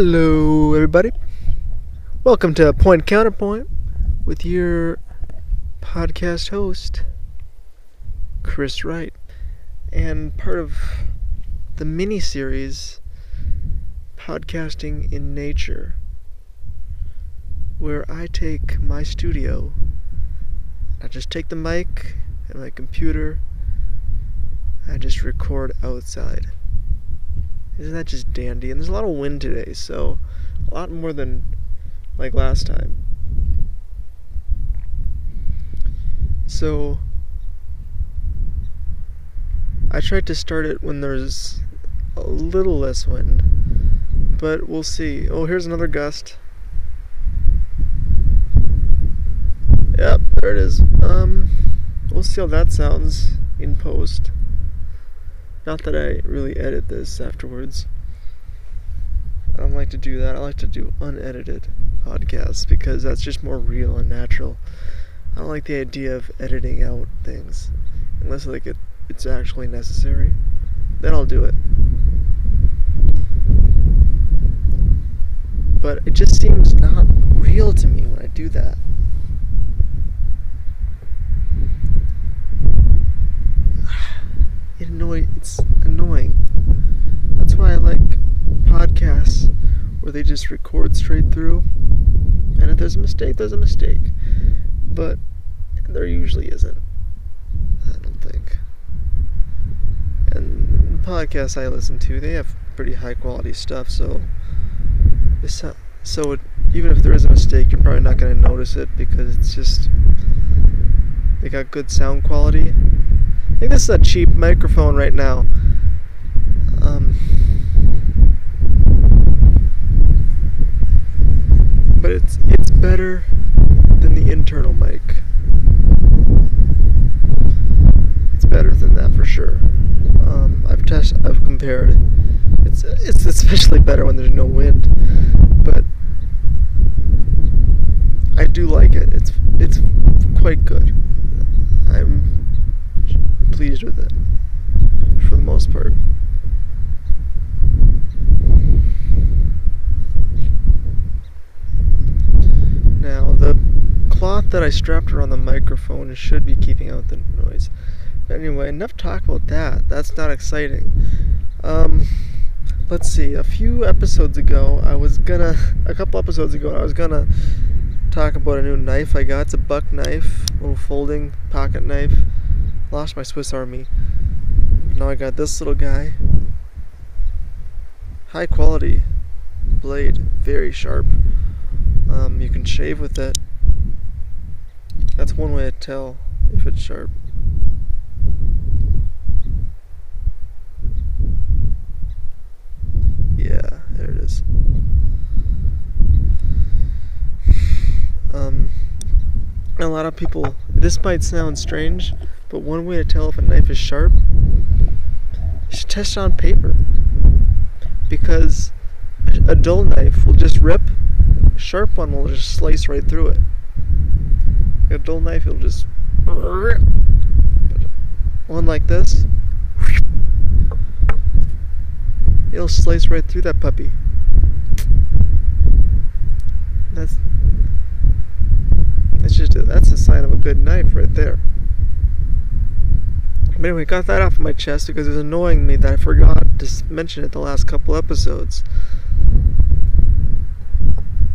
Hello, everybody. Welcome to Point Counterpoint with your podcast host, Chris Wright, and part of the mini series Podcasting in Nature, where I take my studio, I just take the mic and my computer, I just record outside. Isn't that just dandy? And there's a lot of wind today, so a lot more than like last time. So I tried to start it when there's a little less wind, but we'll see. Oh, here's another gust. Yep, there it is. Um, we'll see how that sounds in post. Not that I really edit this afterwards. I don't like to do that. I like to do unedited podcasts because that's just more real and natural. I don't like the idea of editing out things unless like it, it's actually necessary. Then I'll do it. But it just seems not real to me when I do that. it annoy it's annoying. That's why I like podcasts where they just record straight through. And if there's a mistake, there's a mistake. But there usually isn't. I don't think. And podcasts I listen to, they have pretty high quality stuff, so so it, even if there is a mistake, you're probably not going to notice it because it's just they got good sound quality I think this is a cheap microphone right now. Um, but it's it's better than the internal mic. It's better than that for sure. Um, I've tested, I've compared. It's it's especially better when there's no wind, but I do like it. It's it's quite good. I'm pleased with it for the most part. Now, the cloth that I strapped around the microphone should be keeping out the noise. But anyway, enough talk about that. That's not exciting. Um, let's see. A few episodes ago, I was gonna, a couple episodes ago, I was gonna talk about a new knife I got. It's a buck knife, little folding pocket knife. Lost my Swiss Army. Now I got this little guy. High quality blade, very sharp. Um, you can shave with it. That's one way to tell if it's sharp. Yeah, there it is. Um, a lot of people, this might sound strange, but one way to tell if a knife is sharp is to test it on paper. Because a dull knife will just rip, a sharp one will just slice right through it. A dull knife will just rip. One like this, it'll slice right through that puppy. That's that's just a, that's a sign of a good knife right there. But anyway, got that off my chest because it was annoying me that I forgot to mention it the last couple episodes.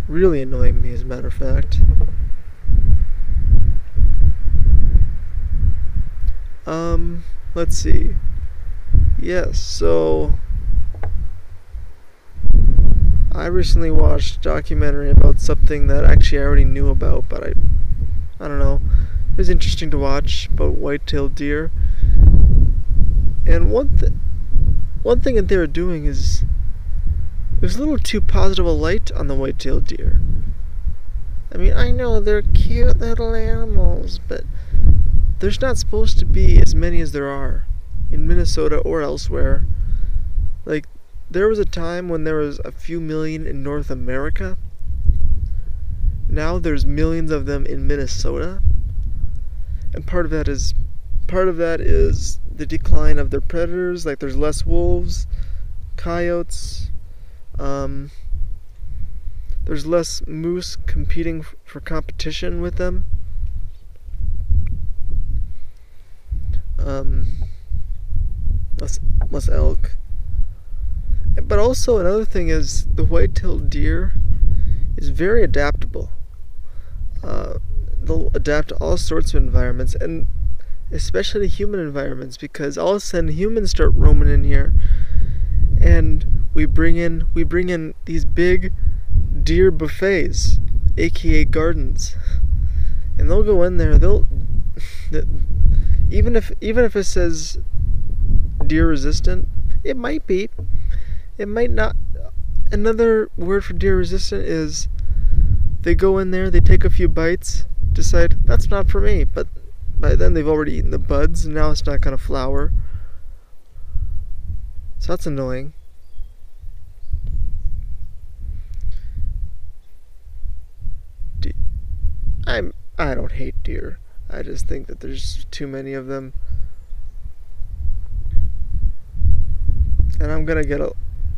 Really annoying me, as a matter of fact. Um, let's see. Yes, so I recently watched a documentary about something that actually I already knew about, but I I don't know. It was interesting to watch about white-tailed deer. And one th- one thing that they were doing is there's a little too positive a light on the white-tailed deer. I mean, I know they're cute little animals, but there's not supposed to be as many as there are in Minnesota or elsewhere. Like there was a time when there was a few million in North America. Now there's millions of them in Minnesota. And part of that is part of that is the decline of their predators. Like there's less wolves, coyotes, um, there's less moose competing for competition with them. Um, less less elk. But also another thing is the white-tailed deer is very adaptable. Uh, they'll adapt to all sorts of environments, and especially human environments, because all of a sudden humans start roaming in here, and we bring in we bring in these big deer buffets, aka gardens, and they'll go in there. They'll even if even if it says deer resistant, it might be. It might not. Another word for deer resistant is they go in there, they take a few bites, decide that's not for me, but by then they've already eaten the buds, and now it's not gonna flower. So that's annoying. De- I'm I don't hate deer. I just think that there's too many of them. And I'm gonna get a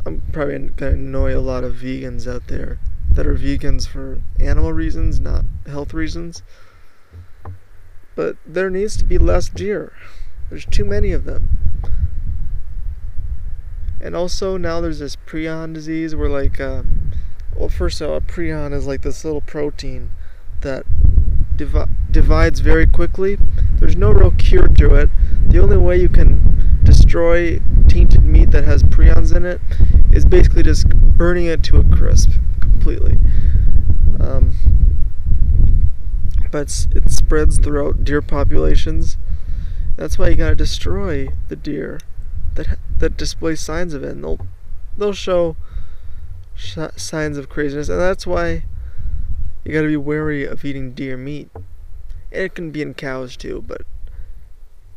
I'm probably gonna annoy a lot of vegans out there that are vegans for animal reasons, not health reasons. But there needs to be less deer. There's too many of them. And also now there's this prion disease where like uh, well first of all a prion is like this little protein that divi- divides very quickly. There's no real cure to it. The only way you can destroy tainted meat that has prions in it is basically just burning it to a crisp completely. Um, but it spreads throughout deer populations. That's why you gotta destroy the deer that that display signs of it, and they'll they'll show sh- signs of craziness, and that's why you gotta be wary of eating deer meat. And it can be in cows too, but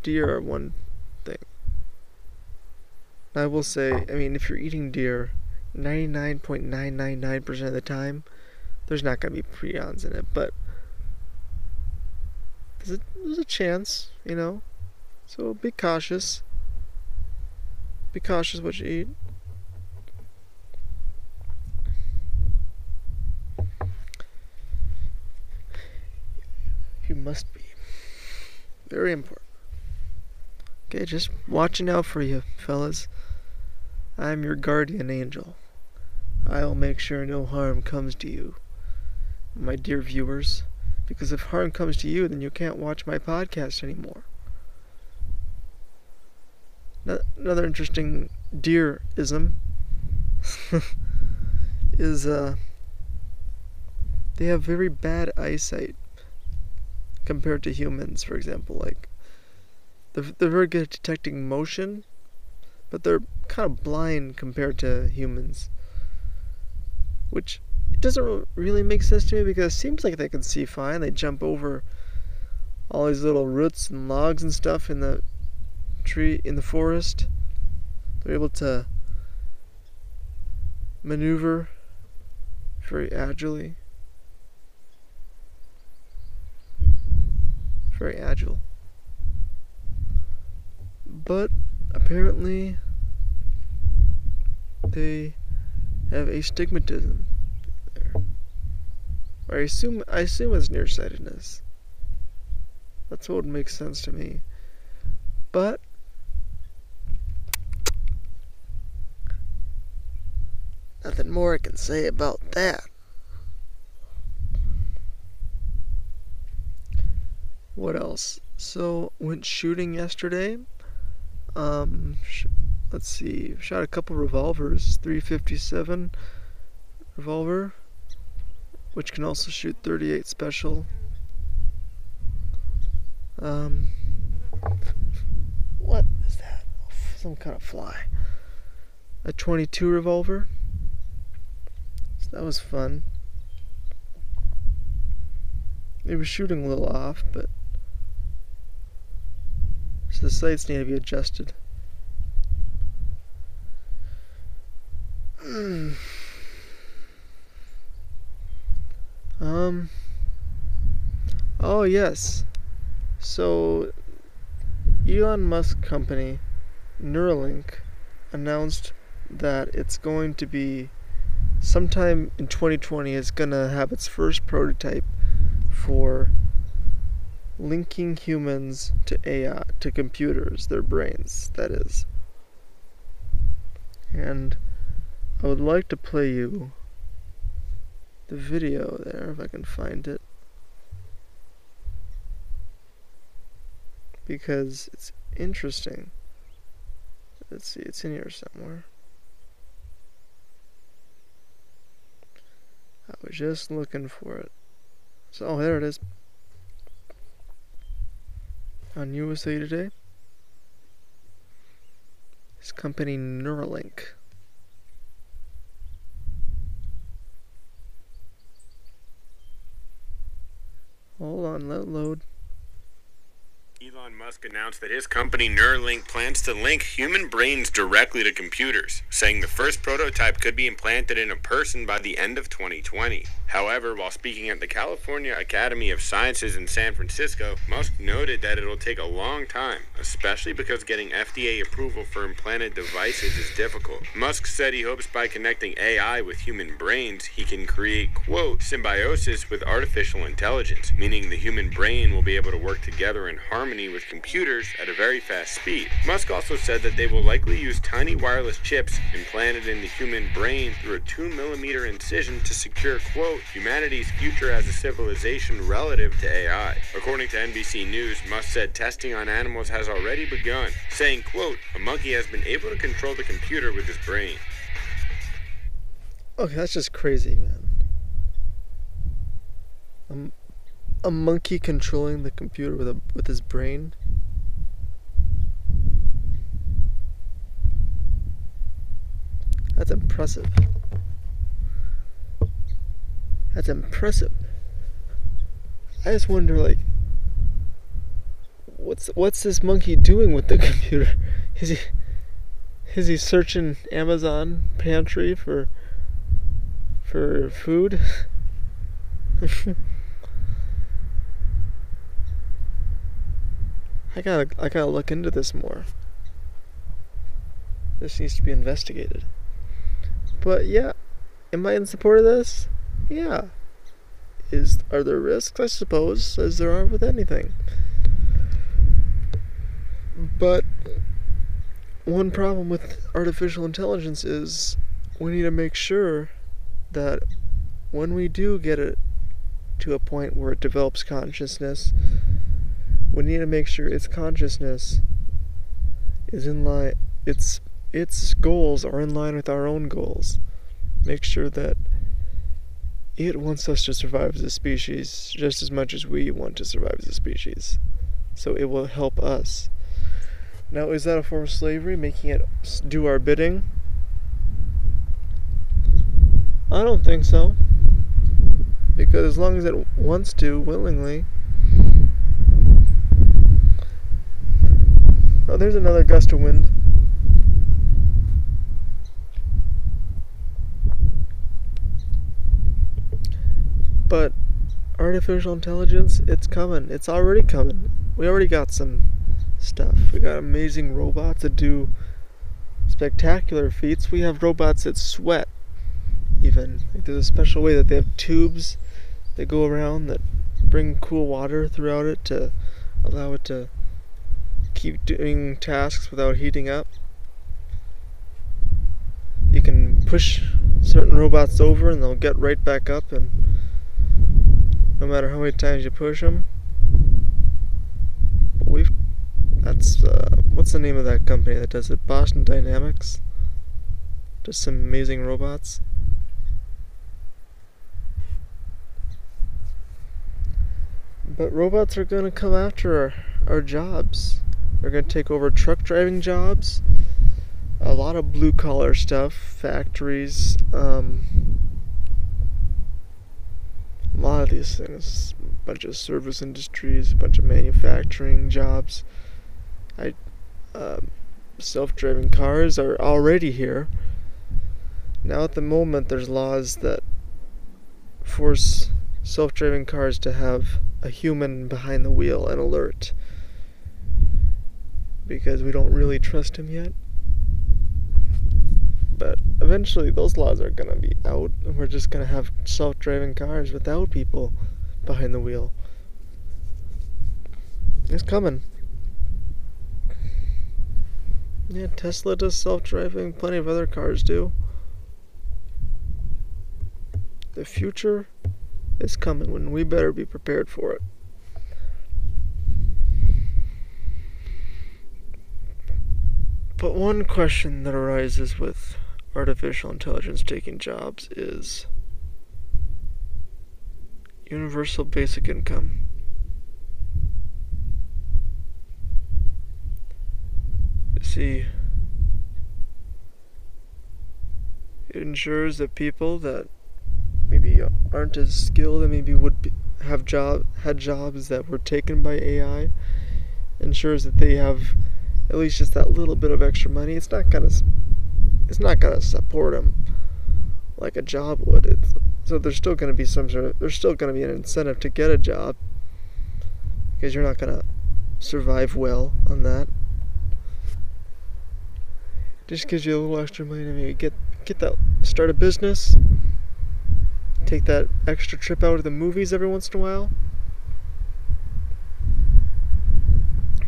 deer are one thing. I will say, I mean, if you're eating deer, 99.999% of the time, there's not to be prions in it, but there's a, there's a chance, you know? So be cautious. Be cautious what you eat. You must be. Very important. Okay, just watching out for you, fellas. I'm your guardian angel. I'll make sure no harm comes to you, my dear viewers, because if harm comes to you, then you can't watch my podcast anymore. Another interesting deerism is uh, they have very bad eyesight compared to humans, for example. Like, they're, they're very good at detecting motion, but they're kind of blind compared to humans. Which it doesn't really make sense to me because it seems like they can see fine. They jump over all these little roots and logs and stuff in the tree in the forest. They're able to maneuver very agilely. Very agile. But apparently they have astigmatism. Or I assume I assume it's nearsightedness. That's what would make sense to me. But nothing more I can say about that. What else? So went shooting yesterday. Um, sh- let's see. Shot a couple revolvers. 357 revolver, which can also shoot 38 special. Um, what is that? Some kind of fly. A 22 revolver. So that was fun. It was shooting a little off, but so the sights need to be adjusted. Um. Oh yes. So, Elon Musk company, Neuralink, announced that it's going to be sometime in 2020 is gonna have its first prototype for linking humans to AI, to computers, their brains, that is. And I would like to play you the video there if I can find it. Because it's interesting. Let's see, it's in here somewhere. I was just looking for it. So, oh, there it is. On USA Today. This company Neuralink. Hold on, load. Musk announced that his company Neuralink plans to link human brains directly to computers, saying the first prototype could be implanted in a person by the end of 2020. However, while speaking at the California Academy of Sciences in San Francisco, Musk noted that it'll take a long time, especially because getting FDA approval for implanted devices is difficult. Musk said he hopes by connecting AI with human brains, he can create, quote, symbiosis with artificial intelligence, meaning the human brain will be able to work together in harmony with computers at a very fast speed. Musk also said that they will likely use tiny wireless chips implanted in the human brain through a 2 millimeter incision to secure, quote, humanity's future as a civilization relative to AI. According to NBC News, Musk said testing on animals has already begun, saying, quote, a monkey has been able to control the computer with his brain. Okay, that's just crazy, man. Um, a monkey controlling the computer with a with his brain. That's impressive. That's impressive. I just wonder, like, what's what's this monkey doing with the computer? Is he is he searching Amazon pantry for for food? I gotta I gotta look into this more. This needs to be investigated. But yeah, am I in support of this? Yeah. Is are there risks? I suppose, as there are with anything. But one problem with artificial intelligence is we need to make sure that when we do get it to a point where it develops consciousness, we need to make sure its consciousness is in line its its goals are in line with our own goals. Make sure that it wants us to survive as a species just as much as we want to survive as a species. So it will help us. Now, is that a form of slavery, making it do our bidding? I don't think so. Because as long as it wants to, willingly. Oh, there's another gust of wind. But artificial intelligence, it's coming. It's already coming. We already got some stuff. We got amazing robots that do spectacular feats. We have robots that sweat, even. Like there's a special way that they have tubes that go around that bring cool water throughout it to allow it to keep doing tasks without heating up. You can push certain robots over and they'll get right back up and no matter how many times you push them. But we've that's uh, what's the name of that company that does it? Boston Dynamics. Just some amazing robots. But robots are gonna come after our, our jobs. They're gonna take over truck driving jobs, a lot of blue collar stuff, factories, um, a lot of these things, a bunch of service industries, a bunch of manufacturing jobs. I, uh, self-driving cars are already here. Now, at the moment, there's laws that force self-driving cars to have a human behind the wheel and alert because we don't really trust him yet. But eventually those laws are gonna be out, and we're just gonna have self-driving cars without people behind the wheel. It's coming. Yeah, Tesla does self-driving. Plenty of other cars do. The future is coming, and we better be prepared for it. But one question that arises with artificial intelligence taking jobs is universal basic income. See, it ensures that people that maybe aren't as skilled and maybe would be, have job had jobs that were taken by AI ensures that they have at least just that little bit of extra money. It's not gonna it's not gonna support them like a job would. It's, so there's still gonna be some sort of there's still gonna be an incentive to get a job because you're not gonna survive well on that. Just gives you a little extra money to maybe get get that start a business, take that extra trip out of the movies every once in a while.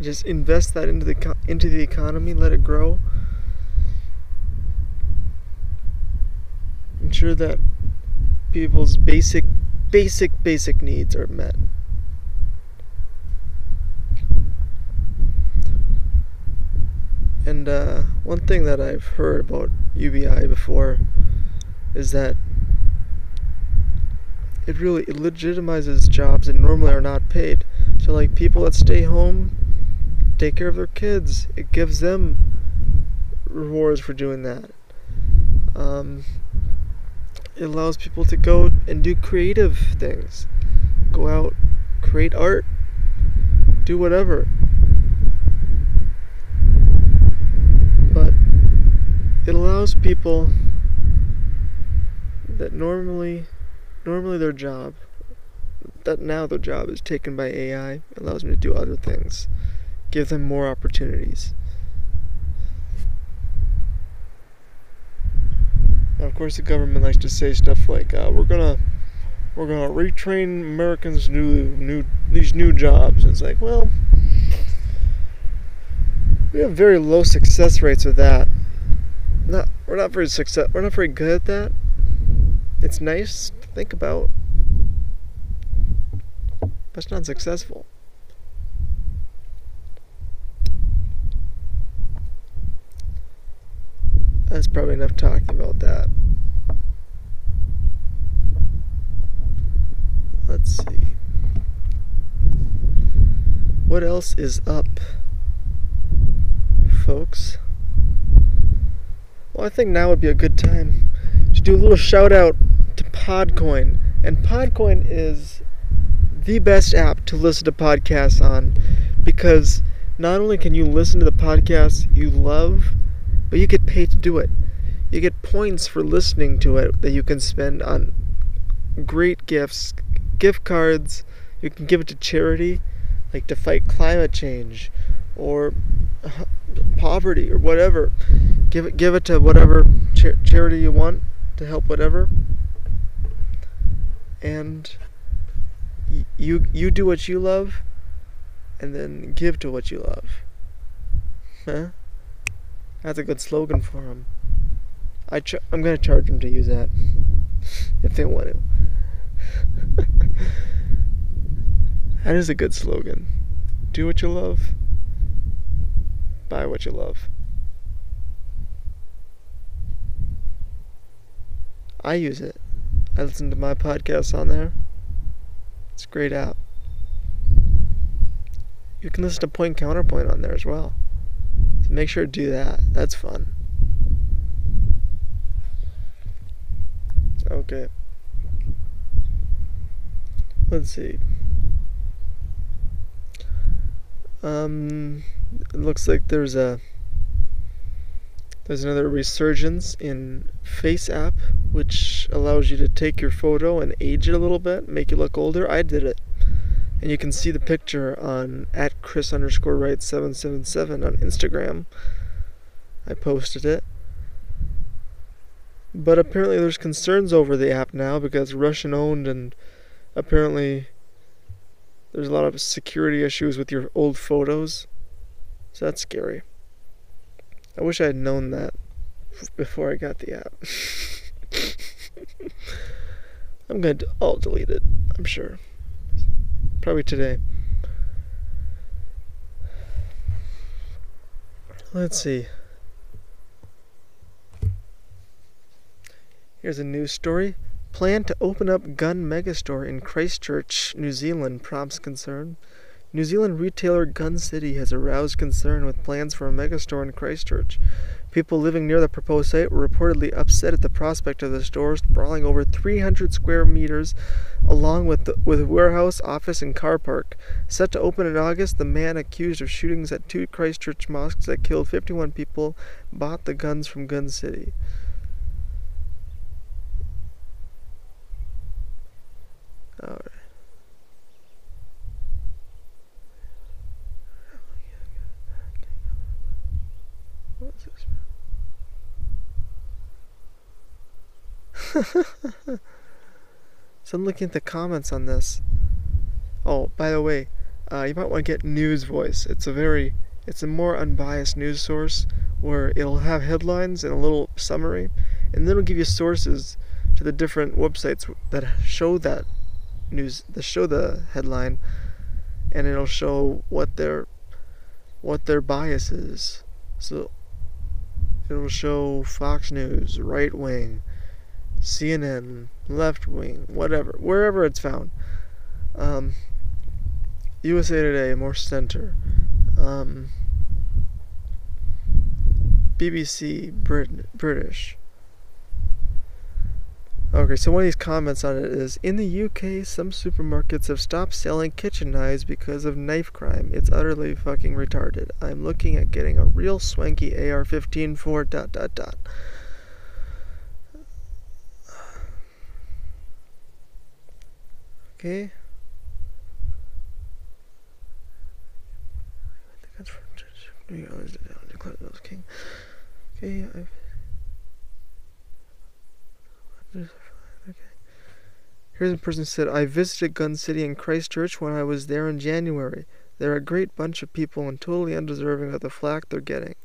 Just invest that into the into the economy, let it grow. Ensure that people's basic basic basic needs are met. And uh, one thing that I've heard about UBI before is that it really it legitimizes jobs that normally are not paid. So like people that stay home take care of their kids. It gives them rewards for doing that. Um, it allows people to go and do creative things. Go out, create art, do whatever. But it allows people that normally normally their job that now their job is taken by AI allows them to do other things give them more opportunities. And of course, the government likes to say stuff like, uh, "We're gonna, we're gonna retrain Americans new, new these new jobs." And it's like, well, we have very low success rates with that. Not, we're not very success. We're not very good at that. It's nice to think about, but it's not successful. That's probably enough talking about that. Let's see. What else is up, folks? Well, I think now would be a good time to do a little shout out to Podcoin. And Podcoin is the best app to listen to podcasts on because not only can you listen to the podcasts you love, but you get paid to do it. You get points for listening to it that you can spend on great gifts, gift cards. You can give it to charity, like to fight climate change or uh, poverty or whatever. Give it give it to whatever char- charity you want to help whatever. And you you do what you love and then give to what you love. Huh? That's a good slogan for them. I I'm gonna charge them to use that if they want to. that is a good slogan. Do what you love. Buy what you love. I use it. I listen to my podcasts on there. It's a great app. You can listen to Point Counterpoint on there as well. Make sure to do that. That's fun. Okay. Let's see. Um, it looks like there's a there's another resurgence in Face App, which allows you to take your photo and age it a little bit, make it look older. I did it and you can see the picture on at Chris underscore Wright seven seven seven on Instagram. I posted it, But apparently there's concerns over the app now because Russian owned and apparently there's a lot of security issues with your old photos. So that's scary. I wish I had known that before I got the app. I'm going to I'll delete it, I'm sure. Probably today. Let's see. Here's a news story. Plan to open up gun megastore in Christchurch, New Zealand prompts concern. New Zealand retailer Gun City has aroused concern with plans for a megastore in Christchurch. People living near the proposed site were reportedly upset at the prospect of the store sprawling over 300 square meters, along with the, with warehouse, office, and car park. Set to open in August, the man accused of shootings at two Christchurch mosques that killed 51 people bought the guns from Gun City. All right. so I'm looking at the comments on this. Oh, by the way, uh, you might want to get News Voice. It's a very, it's a more unbiased news source where it'll have headlines and a little summary, and then it'll give you sources to the different websites that show that news, that show the headline, and it'll show what their, what their bias is. So it'll show Fox News, right wing, CNN, left wing, whatever, wherever it's found. Um, USA Today, more center. Um, BBC, Brit- British. Okay, so one of these comments on it is In the UK, some supermarkets have stopped selling kitchen knives because of knife crime. It's utterly fucking retarded. I'm looking at getting a real swanky AR 15 for dot dot dot. Okay. Okay, I've Okay. Here's a person who said, I visited Gun City and Christchurch when I was there in January. They're a great bunch of people and totally undeserving of the flack they're getting.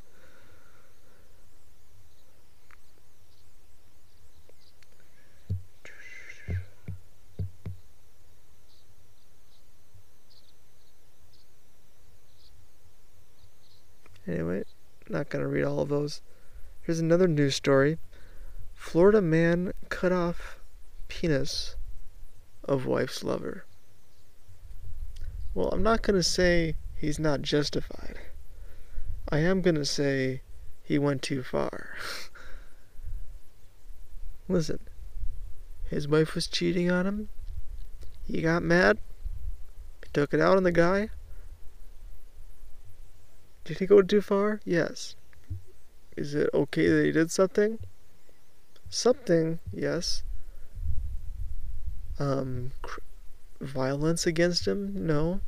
Anyway, not going to Here's another news story. Florida man cut off penis of wife's lover. Well, I'm not going to say he's not justified. I am going to say he went too far. Listen, his wife was cheating on him. He got mad. He took it out on the guy. Did he go too far? Yes. Is it okay that he did something? Something, yes. Um, cr- violence against him? No.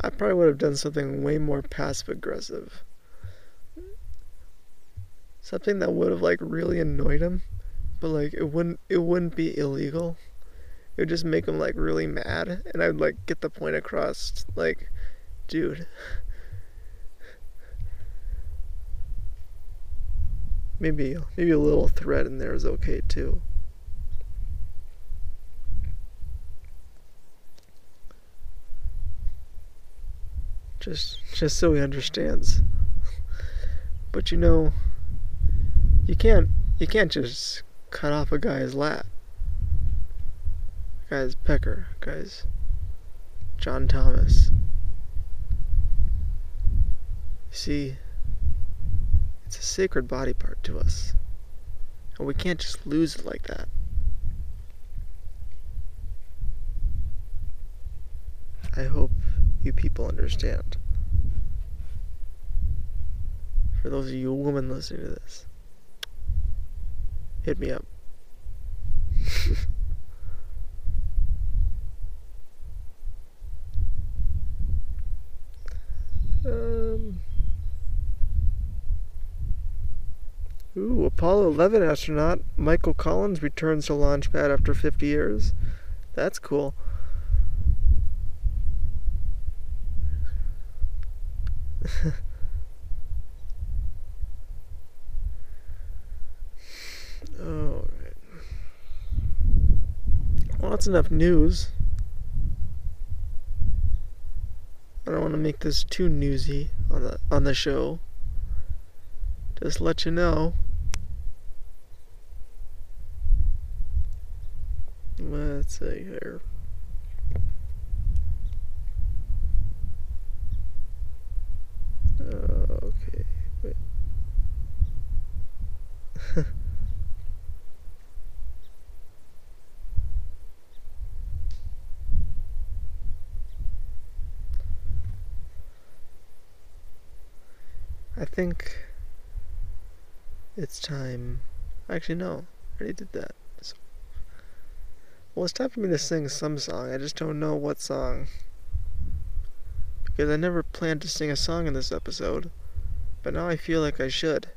I probably would have done something way more passive aggressive. Something that would have like really annoyed him, but like it wouldn't it wouldn't be illegal. It would just make him like really mad and I would like get the point across like dude maybe maybe a little threat in there is okay too. Just just so he understands. But you know, you can't you can't just cut off a guy's lat. Guy's pecker, guy's John Thomas. See, it's a sacred body part to us. And we can't just lose it like that. I hope you people understand. For those of you women listening to this, hit me up. um. Ooh, a Apollo 11 astronaut Michael Collins returns to Launchpad after 50 years. That's cool. Alright. Well, that's enough news. I don't want to make this too newsy on the on the show. Just let you know. Let's see here. Okay, wait. I think it's time. Actually, no. I already did that. Well, it's time for me to sing some song. I just don't know what song. Because I never planned to sing a song in this episode. But now I feel like I should.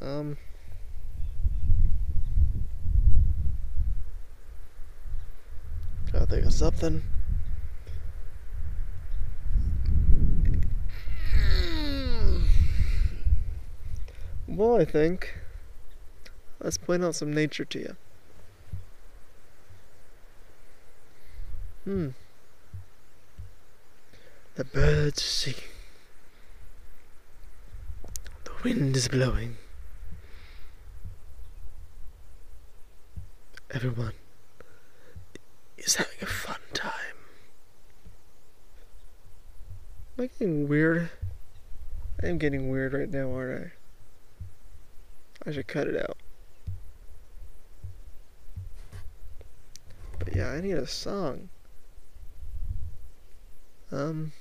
Um. Gotta think of something. Well, I think. Let's point out some nature to you. Hmm. The birds singing. The wind is blowing. Everyone is having a fun time. Am I getting weird? I am getting weird right now, aren't I? I should cut it out. Yeah, I need a song. Um.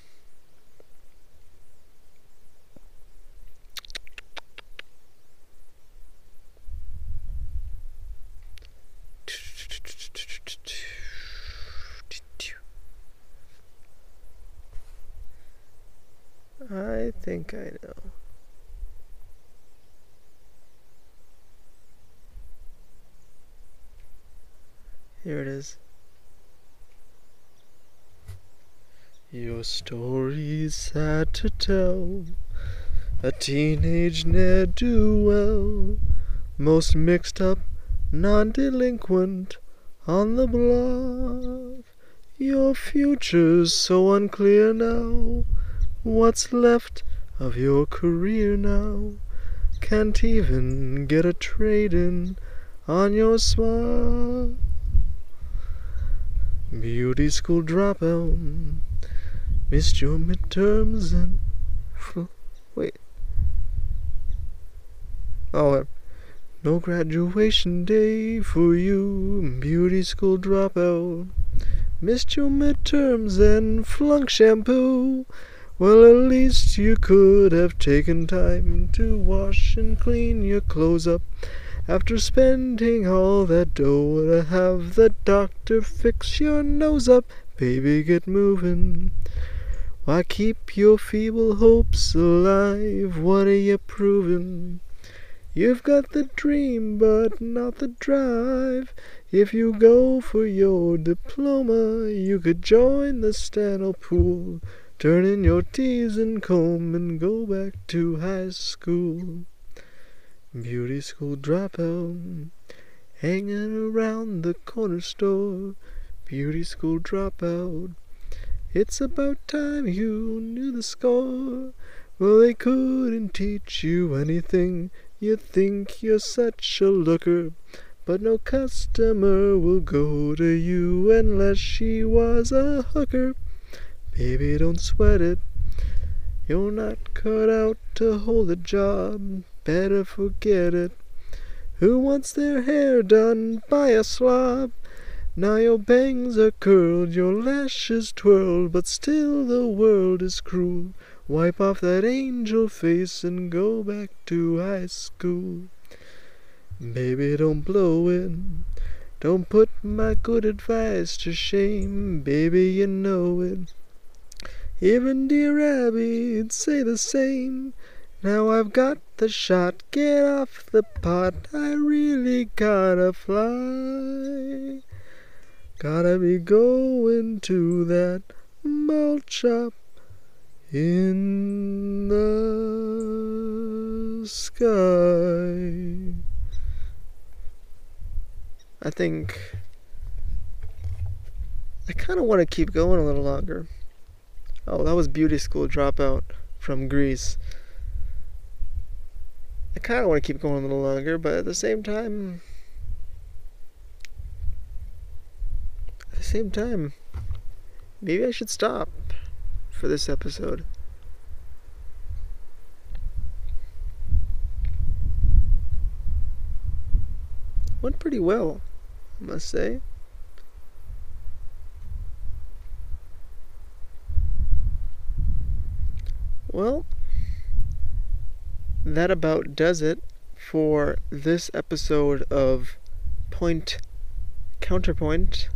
I think I know. Here it is. Your story's sad to tell. A teenage ne'er do well, most mixed up, non delinquent on the block. Your future's so unclear now. What's left of your career now? Can't even get a trade in on your smile. Beauty school dropout. Missed your midterms and. Wait. Oh, uh, no graduation day for you. Beauty school dropout. Missed your midterms and flunk shampoo. Well, at least you could have taken time to wash and clean your clothes up after spending all that dough to have the doctor fix your nose up, baby, get moving. Why keep your feeble hopes alive? What are you proving? You've got the dream, but not the drive. If you go for your diploma, you could join the steno pool, turn in your T's and comb, and go back to high school. Beauty school dropout, hanging around the corner store. Beauty school dropout, it's about time you knew the score. Well, they couldn't teach you anything. You think you're such a looker, but no customer will go to you unless she was a hooker. Baby, don't sweat it. You're not cut out to hold a job better forget it. Who wants their hair done by a slob? Now your bangs are curled, your lashes twirled, but still the world is cruel. Wipe off that angel face and go back to high school. Baby, don't blow it. Don't put my good advice to shame, baby, you know it. Even dear Abby'd say the same. Now I've got the shot, get off the pot, I really gotta fly. Gotta be going to that malt shop in the sky. I think I kind of want to keep going a little longer. Oh, that was Beauty School Dropout from Grease. I kind of want to keep going a little longer, but at the same time, at the same time, maybe I should stop for this episode. Went pretty well, I must say. Well, that about does it for this episode of Point Counterpoint.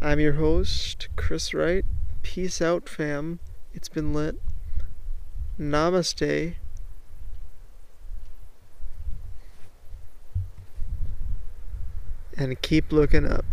I'm your host, Chris Wright. Peace out, fam. It's been lit. Namaste. And keep looking up.